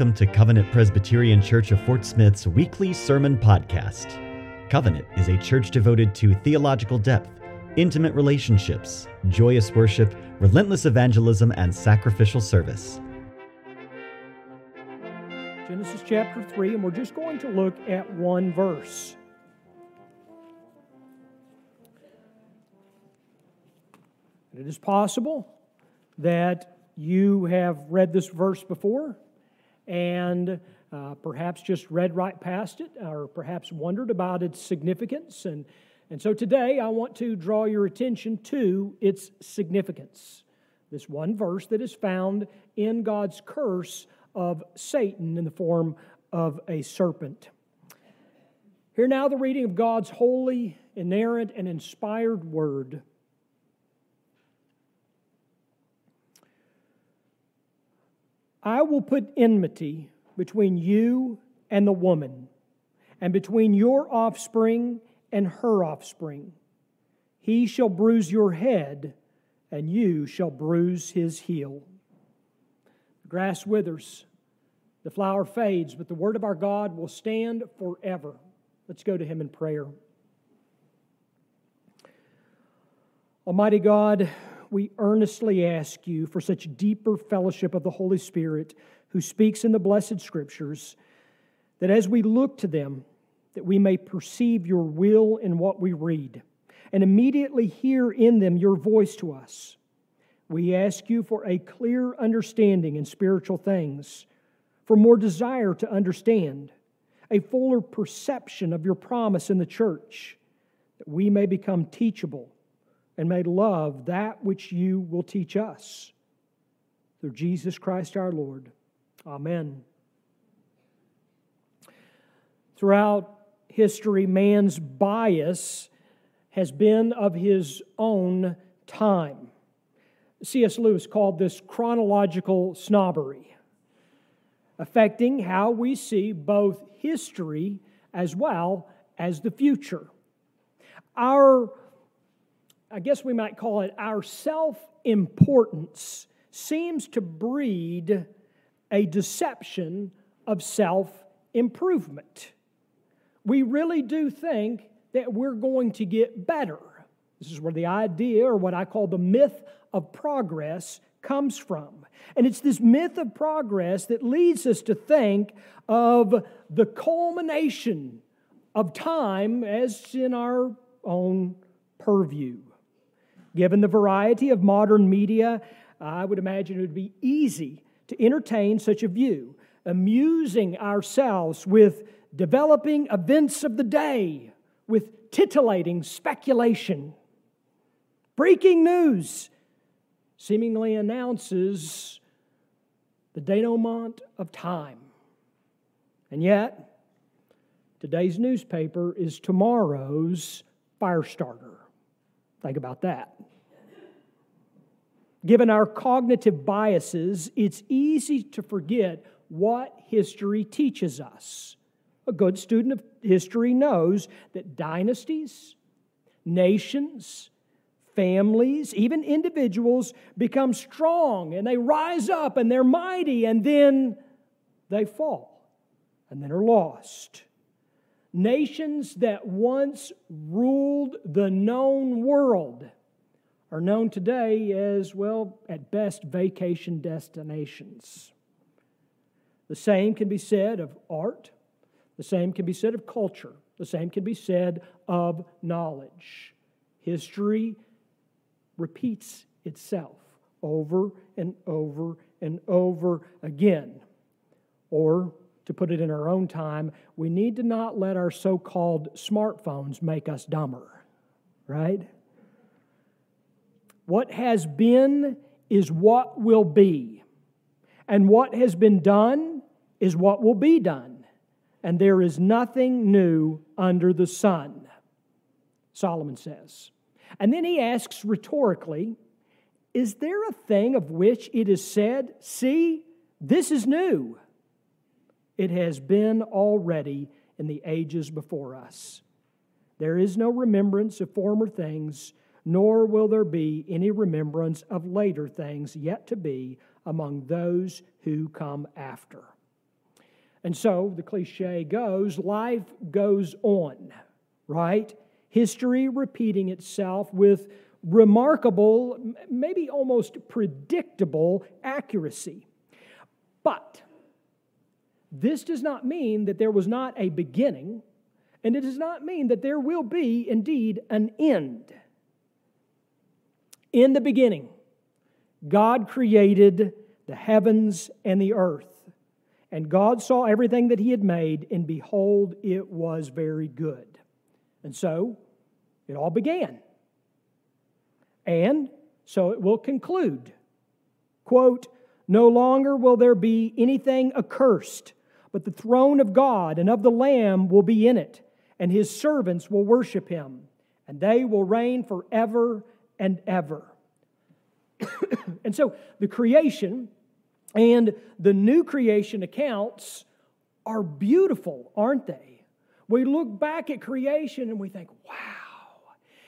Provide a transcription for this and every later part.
Welcome to Covenant Presbyterian Church of Fort Smith's weekly sermon podcast. Covenant is a church devoted to theological depth, intimate relationships, joyous worship, relentless evangelism, and sacrificial service. Genesis chapter 3, and we're just going to look at one verse. It is possible that you have read this verse before and uh, perhaps just read right past it or perhaps wondered about its significance. And, and so today I want to draw your attention to its significance. This one verse that is found in God's curse of Satan in the form of a serpent. Hear now the reading of God's holy, inerrant, and inspired word. I will put enmity between you and the woman, and between your offspring and her offspring. He shall bruise your head, and you shall bruise his heel. The grass withers, the flower fades, but the word of our God will stand forever. Let's go to him in prayer. Almighty God, we earnestly ask you for such deeper fellowship of the Holy Spirit who speaks in the blessed scriptures that as we look to them that we may perceive your will in what we read and immediately hear in them your voice to us. We ask you for a clear understanding in spiritual things for more desire to understand a fuller perception of your promise in the church that we may become teachable and may love that which you will teach us. Through Jesus Christ our Lord. Amen. Throughout history, man's bias has been of his own time. C.S. Lewis called this chronological snobbery, affecting how we see both history as well as the future. Our I guess we might call it our self importance, seems to breed a deception of self improvement. We really do think that we're going to get better. This is where the idea, or what I call the myth of progress, comes from. And it's this myth of progress that leads us to think of the culmination of time as in our own purview. Given the variety of modern media, I would imagine it would be easy to entertain such a view, amusing ourselves with developing events of the day, with titillating speculation. Breaking news seemingly announces the denouement of time. And yet, today's newspaper is tomorrow's fire starter. Think about that. Given our cognitive biases, it's easy to forget what history teaches us. A good student of history knows that dynasties, nations, families, even individuals become strong and they rise up and they're mighty and then they fall and then are lost. Nations that once ruled the known world are known today as, well, at best, vacation destinations. The same can be said of art, the same can be said of culture, the same can be said of knowledge. History repeats itself over and over and over again. Or to put it in our own time, we need to not let our so called smartphones make us dumber, right? What has been is what will be, and what has been done is what will be done, and there is nothing new under the sun, Solomon says. And then he asks rhetorically, Is there a thing of which it is said, See, this is new? It has been already in the ages before us. There is no remembrance of former things, nor will there be any remembrance of later things yet to be among those who come after. And so the cliche goes life goes on, right? History repeating itself with remarkable, maybe almost predictable accuracy. But this does not mean that there was not a beginning, and it does not mean that there will be indeed an end. In the beginning, God created the heavens and the earth. And God saw everything that He had made, and behold, it was very good. And so it all began. And so it will conclude. Quote, no longer will there be anything accursed, but the throne of God and of the Lamb will be in it, and his servants will worship him, and they will reign forever and ever. and so the creation and the new creation accounts are beautiful, aren't they? We look back at creation and we think, wow.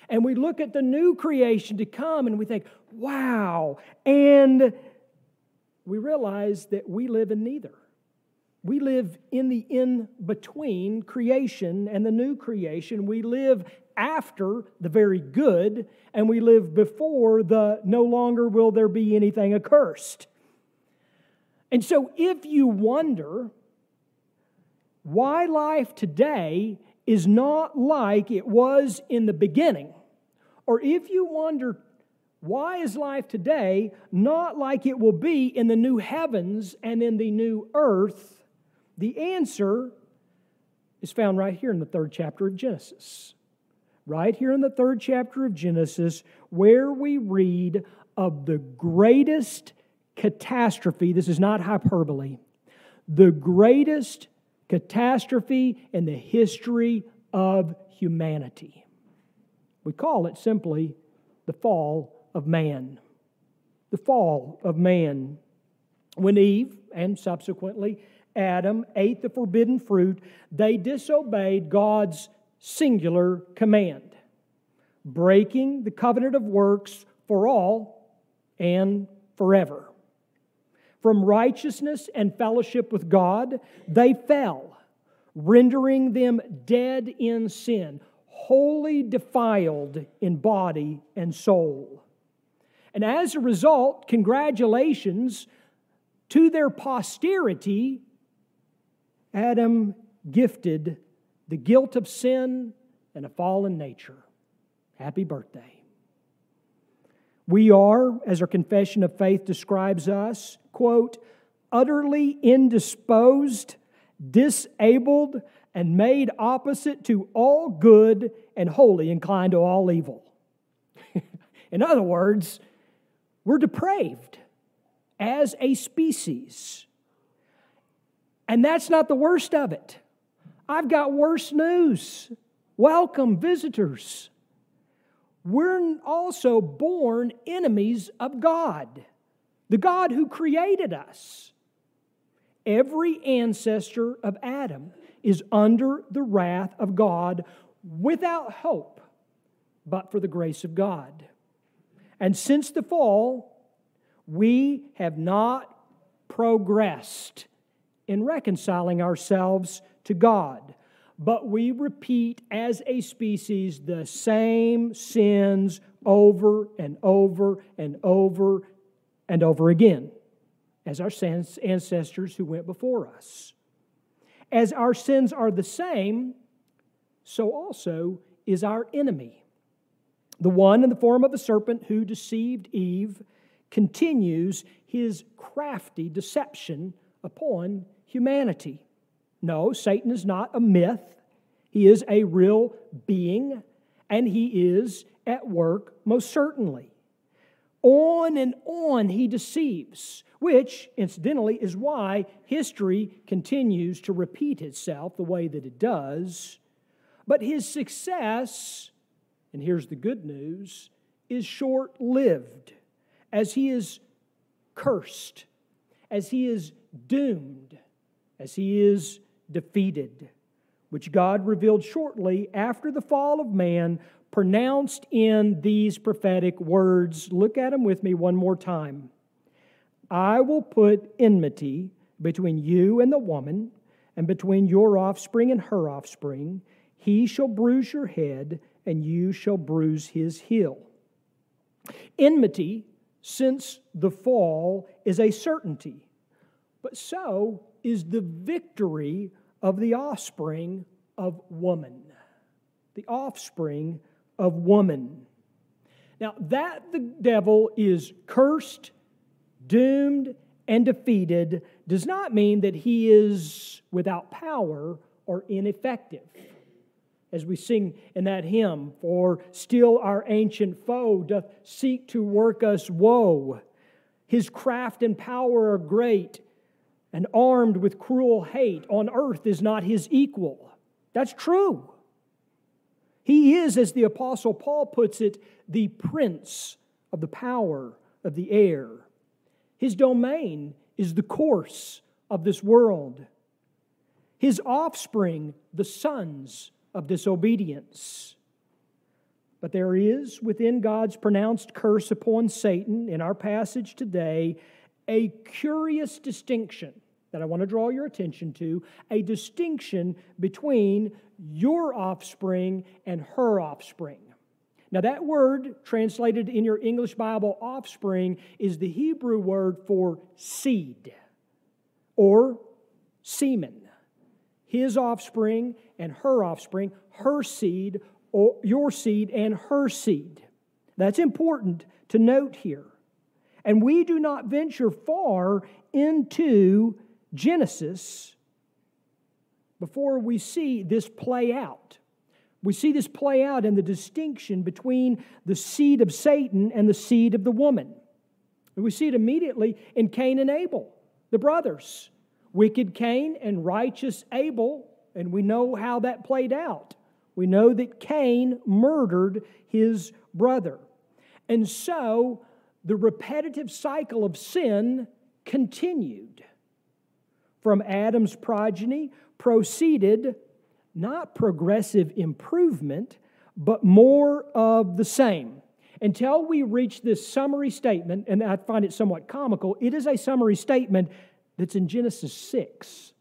And we look at the new creation to come and we think, wow. And we realize that we live in neither. We live in the in between creation and the new creation. We live after the very good, and we live before the no longer will there be anything accursed. And so, if you wonder why life today is not like it was in the beginning, or if you wonder why is life today not like it will be in the new heavens and in the new earth? The answer is found right here in the third chapter of Genesis. Right here in the third chapter of Genesis, where we read of the greatest catastrophe. This is not hyperbole. The greatest catastrophe in the history of humanity. We call it simply the fall of man. The fall of man. When Eve and subsequently Adam ate the forbidden fruit, they disobeyed God's singular command, breaking the covenant of works for all and forever. From righteousness and fellowship with God, they fell, rendering them dead in sin, wholly defiled in body and soul. And as a result, congratulations to their posterity, Adam gifted the guilt of sin and a fallen nature. Happy birthday. We are, as our confession of faith describes us, quote, utterly indisposed, disabled, and made opposite to all good and wholly inclined to all evil. In other words, we're depraved as a species. And that's not the worst of it. I've got worse news. Welcome, visitors. We're also born enemies of God, the God who created us. Every ancestor of Adam is under the wrath of God without hope, but for the grace of God. And since the fall, we have not progressed in reconciling ourselves to God, but we repeat as a species the same sins over and over and over and over again as our ancestors who went before us. As our sins are the same, so also is our enemy. The one in the form of a serpent who deceived Eve continues his crafty deception upon humanity. No, Satan is not a myth. He is a real being, and he is at work most certainly. On and on he deceives, which, incidentally, is why history continues to repeat itself the way that it does. But his success and here's the good news, is short lived as he is cursed, as he is doomed, as he is defeated, which God revealed shortly after the fall of man, pronounced in these prophetic words. Look at them with me one more time. I will put enmity between you and the woman, and between your offspring and her offspring. He shall bruise your head, and you shall bruise his heel. Enmity, since the fall, is a certainty, but so is the victory of the offspring of woman. The offspring of woman. Now, that the devil is cursed, doomed, and defeated does not mean that he is without power or ineffective. As we sing in that hymn, for still our ancient foe doth seek to work us woe. His craft and power are great, and armed with cruel hate, on earth is not his equal. That's true. He is, as the Apostle Paul puts it, the prince of the power of the air. His domain is the course of this world. His offspring, the sons of disobedience. But there is within God's pronounced curse upon Satan in our passage today a curious distinction that I want to draw your attention to a distinction between your offspring and her offspring. Now, that word translated in your English Bible, offspring, is the Hebrew word for seed or semen. His offspring and her offspring, her seed, or your seed and her seed. That's important to note here. And we do not venture far into Genesis before we see this play out. We see this play out in the distinction between the seed of Satan and the seed of the woman. we see it immediately in Cain and Abel, the brothers. Wicked Cain and righteous Abel, and we know how that played out. We know that Cain murdered his brother. And so the repetitive cycle of sin continued. From Adam's progeny proceeded not progressive improvement, but more of the same. Until we reach this summary statement, and I find it somewhat comical, it is a summary statement that's in Genesis 6.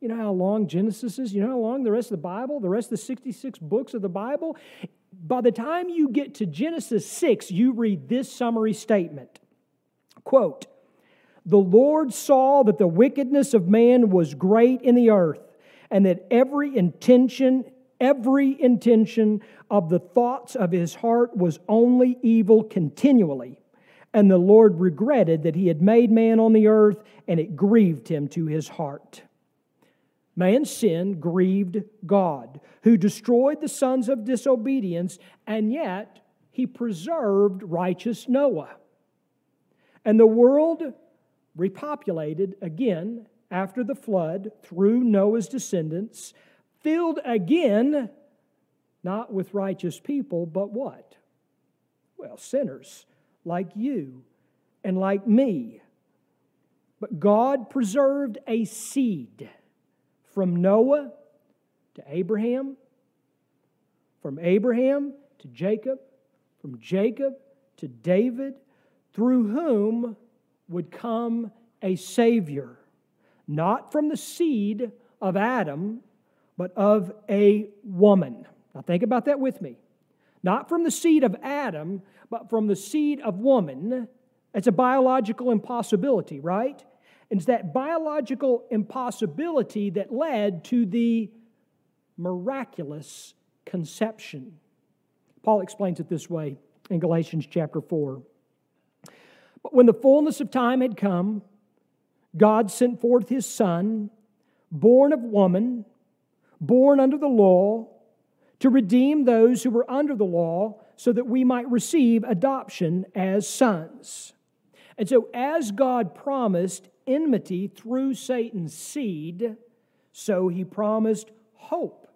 You know how long Genesis is? You know how long the rest of the Bible, the rest of the 66 books of the Bible? By the time you get to Genesis 6, you read this summary statement. Quote, the Lord saw that the wickedness of man was great in the earth and that every intention, every intention of the thoughts of his heart was only evil continually. And the Lord regretted that he had made man on the earth, and it grieved him to his heart. Man's sin grieved God, who destroyed the sons of disobedience, and yet he preserved righteous Noah. And the world repopulated again after the flood through Noah's descendants, filled again, not with righteous people, but what? Well, sinners like you and like me. But God preserved a seed from Noah to Abraham, from Abraham to Jacob, from Jacob to David, through whom would come a Savior not from the seed of Adam, but of a woman. Now, think about that with me. Not from the seed of Adam, but from the seed of woman. It's a biological impossibility, right? And it's that biological impossibility that led to the miraculous conception. Paul explains it this way in Galatians chapter 4. But when the fullness of time had come, God sent forth his Son, born of woman, born under the law, to redeem those who were under the law, so that we might receive adoption as sons. And so, as God promised enmity through Satan's seed, so he promised hope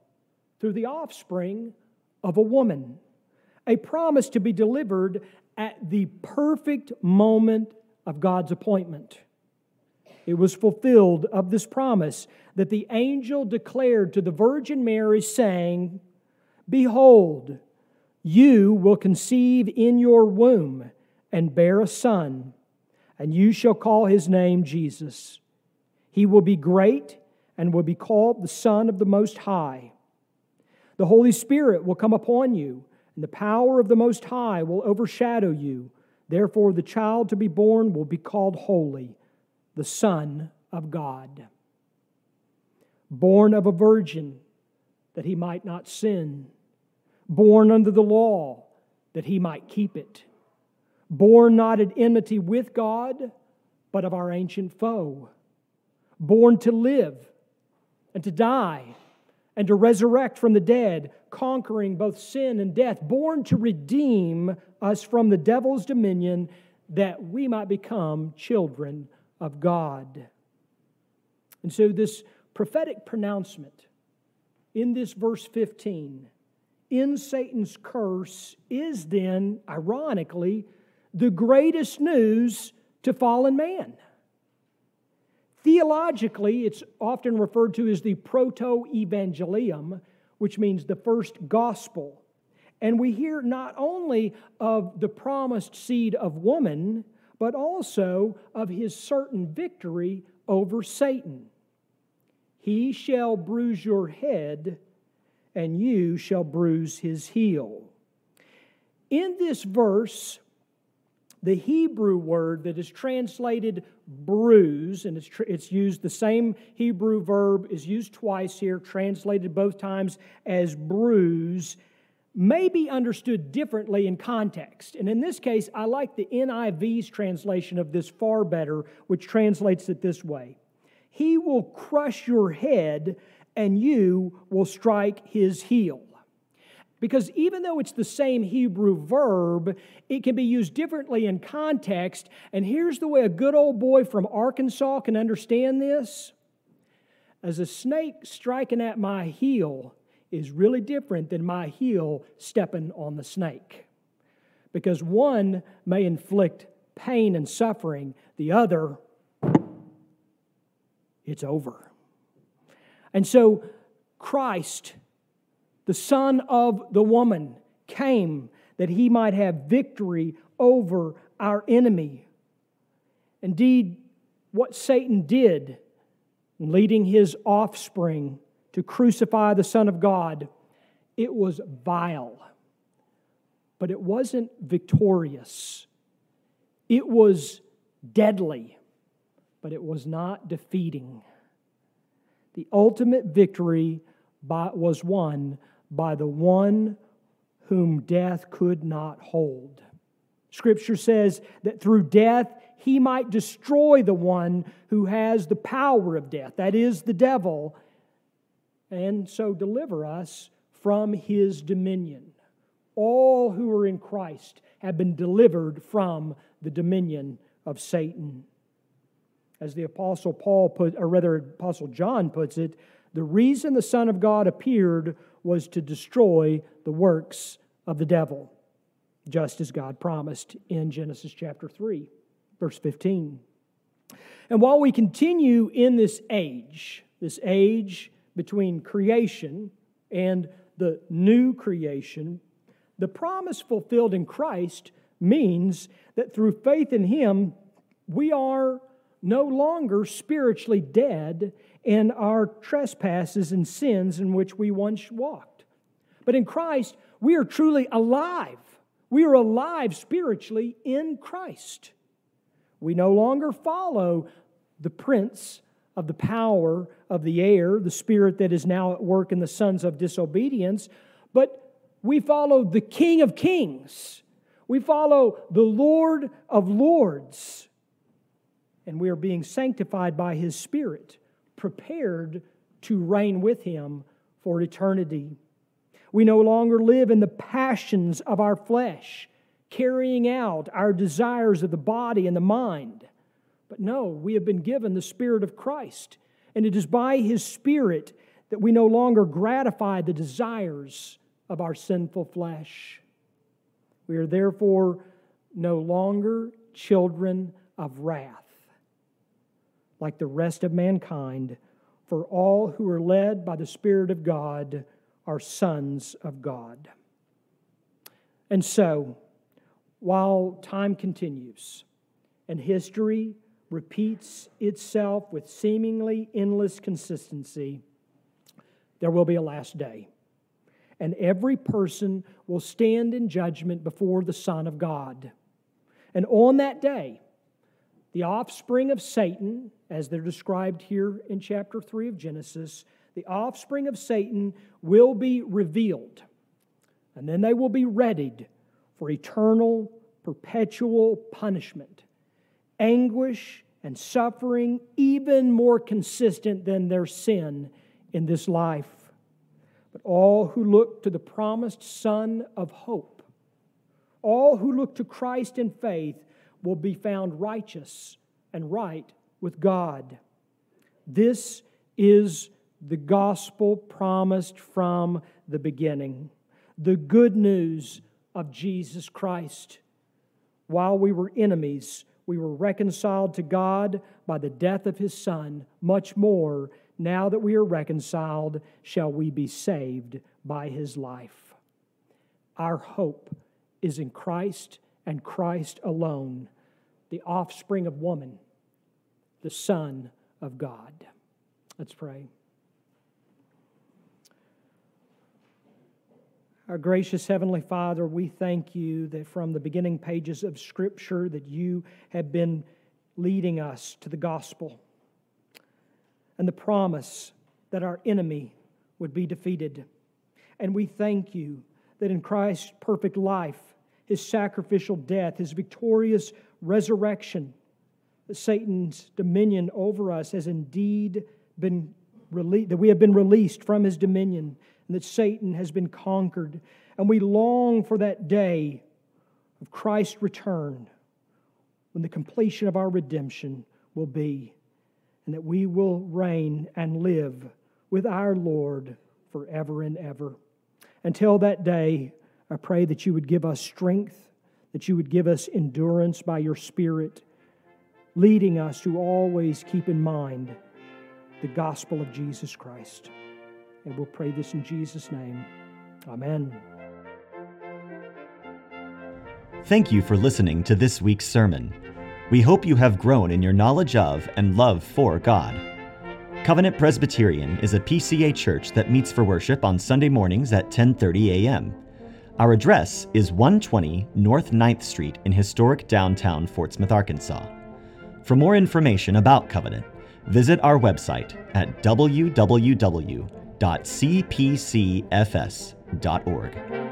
through the offspring of a woman. A promise to be delivered at the perfect moment of God's appointment it was fulfilled of this promise that the angel declared to the Virgin Mary, saying, Behold, you will conceive in your womb and bear a son, and you shall call his name Jesus. He will be great and will be called the Son of the Most High. The Holy Spirit will come upon you, and the power of the Most High will overshadow you. Therefore, the child to be born will be called Holy, the Son of God. Born of a virgin, that he might not sin. Born under the law, that he might keep it. Born not at enmity with God, but of our ancient foe. Born to live and to die and to resurrect from the dead, conquering both sin and death, born to redeem us from the devil's dominion that we might become children of God. And so, this prophetic pronouncement in this verse 15 in Satan's curse is then, ironically, the greatest news to fallen man. Theologically, it's often referred to as the proto evangelium, which means the first gospel. And we hear not only of the promised seed of woman, but also of his certain victory over Satan. He shall bruise your head, and you shall bruise his heel. In this verse, the Hebrew word that is translated bruise, and it's, tr- it's used, the same Hebrew verb is used twice here, translated both times as bruise, may be understood differently in context. And in this case, I like the NIV's translation of this far better, which translates it this way He will crush your head, and you will strike his heel. Because even though it's the same Hebrew verb, it can be used differently in context. And here's the way a good old boy from Arkansas can understand this as a snake striking at my heel is really different than my heel stepping on the snake. Because one may inflict pain and suffering, the other, it's over. And so, Christ the Son of the woman, came that he might have victory over our enemy. Indeed, what Satan did, leading his offspring to crucify the Son of God, it was vile, but it wasn't victorious. It was deadly, but it was not defeating. The ultimate victory was won by the one whom death could not hold. Scripture says that through death he might destroy the one who has the power of death, that is, the devil, and so deliver us from his dominion. All who are in Christ have been delivered from the dominion of Satan. As the Apostle Paul put, or rather, Apostle John puts it, the reason the Son of God appeared was to destroy the works of the devil, just as God promised in Genesis chapter 3, verse 15. And while we continue in this age, this age between creation and the new creation, the promise fulfilled in Christ means that through faith in Him, we are no longer spiritually dead in our trespasses and sins in which we once walked. But in Christ, we are truly alive. We are alive spiritually in Christ. We no longer follow the prince of the power of the air, the spirit that is now at work in the sons of disobedience, but we follow the King of kings. We follow the Lord of lords. And we are being sanctified by his spirit prepared to reign with him for eternity. We no longer live in the passions of our flesh, carrying out our desires of the body and the mind. But no, we have been given the Spirit of Christ, and it is by His Spirit that we no longer gratify the desires of our sinful flesh. We are therefore no longer children of wrath like the rest of mankind, for all who are led by the Spirit of God are sons of God. And so, while time continues and history repeats itself with seemingly endless consistency, there will be a last day. And every person will stand in judgment before the Son of God. And on that day, the offspring of Satan, as they're described here in chapter 3 of Genesis, the offspring of Satan will be revealed. And then they will be readied for eternal, perpetual punishment, anguish, and suffering, even more consistent than their sin in this life. But all who look to the promised Son of hope, all who look to Christ in faith, will be found righteous and right with God. This is the gospel promised from the beginning. The good news of Jesus Christ. While we were enemies, we were reconciled to God by the death of his Son. Much more, now that we are reconciled, shall we be saved by his life. Our hope is in Christ and Christ alone, the offspring of woman, the Son of God. Let's pray. Our gracious Heavenly Father, we thank you that from the beginning pages of Scripture that you have been leading us to the gospel and the promise that our enemy would be defeated. And we thank you that in Christ's perfect life, his sacrificial death, his victorious resurrection, Satan's dominion over us has indeed been released, that we have been released from his dominion and that Satan has been conquered. And we long for that day of Christ's return when the completion of our redemption will be, and that we will reign and live with our Lord forever and ever. Until that day, I pray that you would give us strength, that you would give us endurance by your Spirit, leading us to always keep in mind the gospel of Jesus Christ. And we'll pray this in Jesus' name. Amen. Thank you for listening to this week's sermon. We hope you have grown in your knowledge of and love for God. Covenant Presbyterian is a PCA church that meets for worship on Sunday mornings at 10:30 a.m. Our address is 120 North 9th Street in historic downtown Fort Smith, Arkansas. For more information about Covenant, visit our website at www www.cpcfs.org.